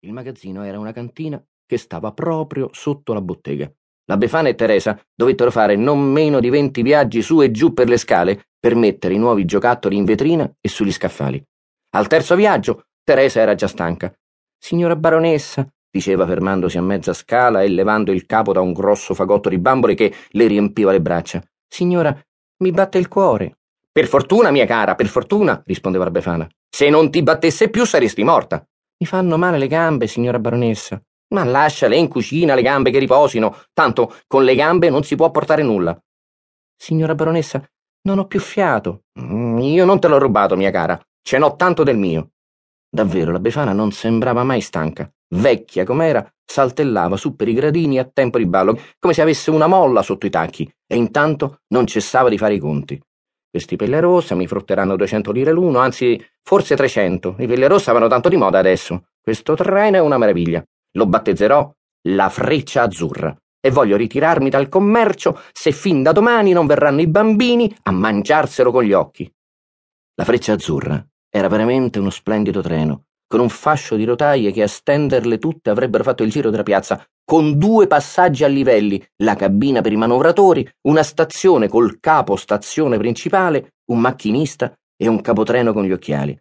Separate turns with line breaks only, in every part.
Il magazzino era una cantina che stava proprio sotto la bottega. La Befana e Teresa dovettero fare non meno di venti viaggi su e giù per le scale per mettere i nuovi giocattoli in vetrina e sugli scaffali. Al terzo viaggio Teresa era già stanca. Signora baronessa, diceva fermandosi a mezza scala e levando il capo da un grosso fagotto di bambole che le riempiva le braccia. Signora, mi batte il cuore. Per fortuna, mia cara, per fortuna, rispondeva la Befana. Se non ti battesse più saresti morta. Mi fanno male le gambe, signora baronessa. Ma lasciale in cucina le gambe che riposino, tanto con le gambe non si può portare nulla. Signora baronessa, non ho più fiato. Mm, io non te l'ho rubato, mia cara. Ce n'ho tanto del mio. Davvero, la Befana non sembrava mai stanca. Vecchia com'era, saltellava su per i gradini a tempo di ballo, come se avesse una molla sotto i tacchi, e intanto non cessava di fare i conti. Questi pelle rossa mi frutteranno 200 lire l'uno, anzi, forse 300. I pelle rossa vanno tanto di moda adesso. Questo treno è una meraviglia. Lo battezzerò la freccia azzurra e voglio ritirarmi dal commercio se fin da domani non verranno i bambini a mangiarselo con gli occhi. La freccia azzurra era veramente uno splendido treno, con un fascio di rotaie che a stenderle tutte avrebbero fatto il giro della piazza, con due passaggi a livelli, la cabina per i manovratori, una stazione col capo stazione principale, un macchinista e un capotreno con gli occhiali.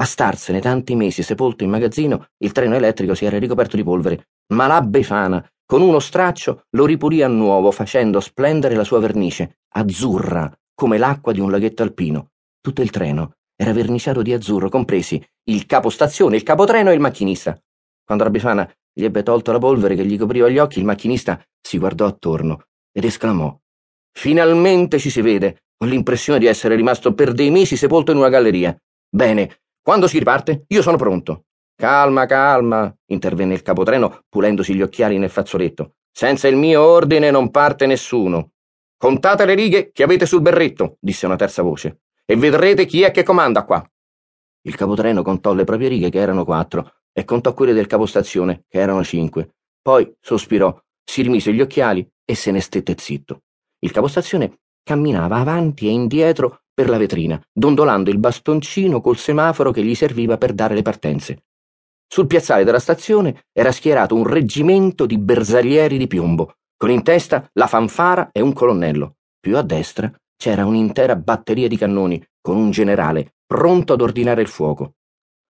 A starsene tanti mesi sepolto in magazzino, il treno elettrico si era ricoperto di polvere, ma la Befana, con uno straccio, lo ripulì a nuovo, facendo splendere la sua vernice, azzurra, come l'acqua di un laghetto alpino. Tutto il treno era verniciato di azzurro, compresi il capostazione, il capotreno e il macchinista. Quando la Befana gli ebbe tolto la polvere che gli copriva gli occhi, il macchinista si guardò attorno ed esclamò: Finalmente ci si vede! Ho l'impressione di essere rimasto per dei mesi sepolto in una galleria. Bene, quando si riparte? Io sono pronto. Calma, calma, intervenne il capotreno pulendosi gli occhiali nel fazzoletto. Senza il mio ordine non parte nessuno. Contate le righe che avete sul berretto, disse una terza voce, e vedrete chi è che comanda qua. Il capotreno contò le proprie righe, che erano quattro, e contò quelle del capostazione, che erano cinque. Poi sospirò, si rimise gli occhiali e se ne stette zitto. Il capostazione camminava avanti e indietro per la vetrina, dondolando il bastoncino col semaforo che gli serviva per dare le partenze. Sul piazzale della stazione era schierato un reggimento di bersaglieri di piombo, con in testa la fanfara e un colonnello. Più a destra c'era un'intera batteria di cannoni, con un generale, pronto ad ordinare il fuoco.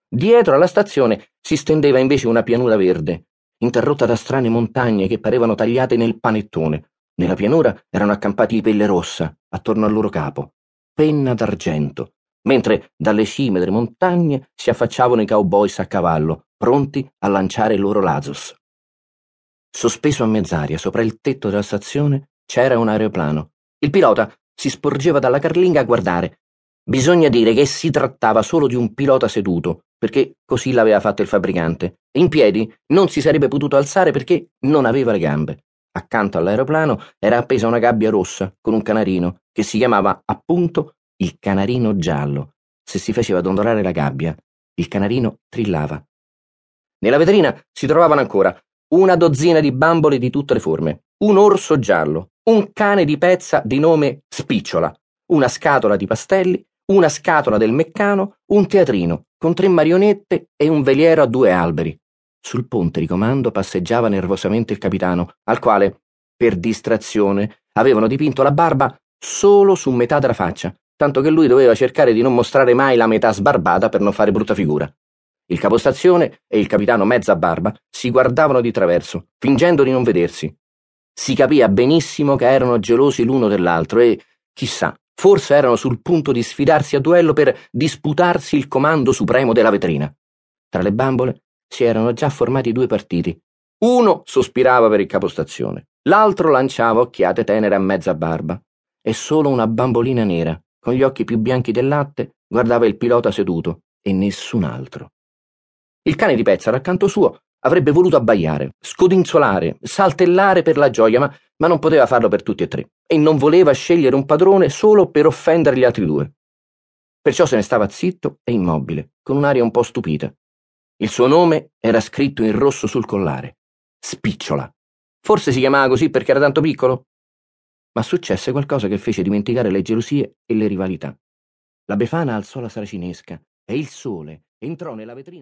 Dietro alla stazione si stendeva invece una pianura verde, interrotta da strane montagne che parevano tagliate nel panettone. Nella pianura erano accampati i pelle rossa, attorno al loro capo penna d'argento, mentre dalle cime delle montagne si affacciavano i cowboys a cavallo, pronti a lanciare i loro lazos. Sospeso a mezz'aria sopra il tetto della stazione c'era un aeroplano. Il pilota si sporgeva dalla carlinga a guardare. Bisogna dire che si trattava solo di un pilota seduto, perché così l'aveva fatto il fabbricante. In piedi non si sarebbe potuto alzare perché non aveva le gambe. Accanto all'aeroplano era appesa una gabbia rossa con un canarino che si chiamava appunto il canarino giallo. Se si faceva dondolare la gabbia, il canarino trillava. Nella vetrina si trovavano ancora una dozzina di bambole di tutte le forme, un orso giallo, un cane di pezza di nome Spicciola, una scatola di pastelli, una scatola del meccano, un teatrino con tre marionette e un veliero a due alberi. Sul ponte di comando passeggiava nervosamente il capitano, al quale, per distrazione, avevano dipinto la barba solo su metà della faccia, tanto che lui doveva cercare di non mostrare mai la metà sbarbata per non fare brutta figura. Il capostazione e il capitano mezza barba si guardavano di traverso, fingendo di non vedersi. Si capia benissimo che erano gelosi l'uno dell'altro e, chissà, forse erano sul punto di sfidarsi a duello per disputarsi il comando supremo della vetrina. Tra le bambole si erano già formati due partiti. Uno sospirava per il capostazione, l'altro lanciava occhiate tenere a mezza barba. E solo una bambolina nera, con gli occhi più bianchi del latte, guardava il pilota seduto e nessun altro. Il cane di Pezza, accanto suo, avrebbe voluto abbaiare, scodinzolare, saltellare per la gioia, ma, ma non poteva farlo per tutti e tre, e non voleva scegliere un padrone solo per offendere gli altri due. Perciò se ne stava zitto e immobile, con un'aria un po' stupita, il suo nome era scritto in rosso sul collare. Spicciola. Forse si chiamava così perché era tanto piccolo? Ma successe qualcosa che fece dimenticare le gelosie e le rivalità. La Befana alzò la saracinesca e il sole entrò nella vetrina.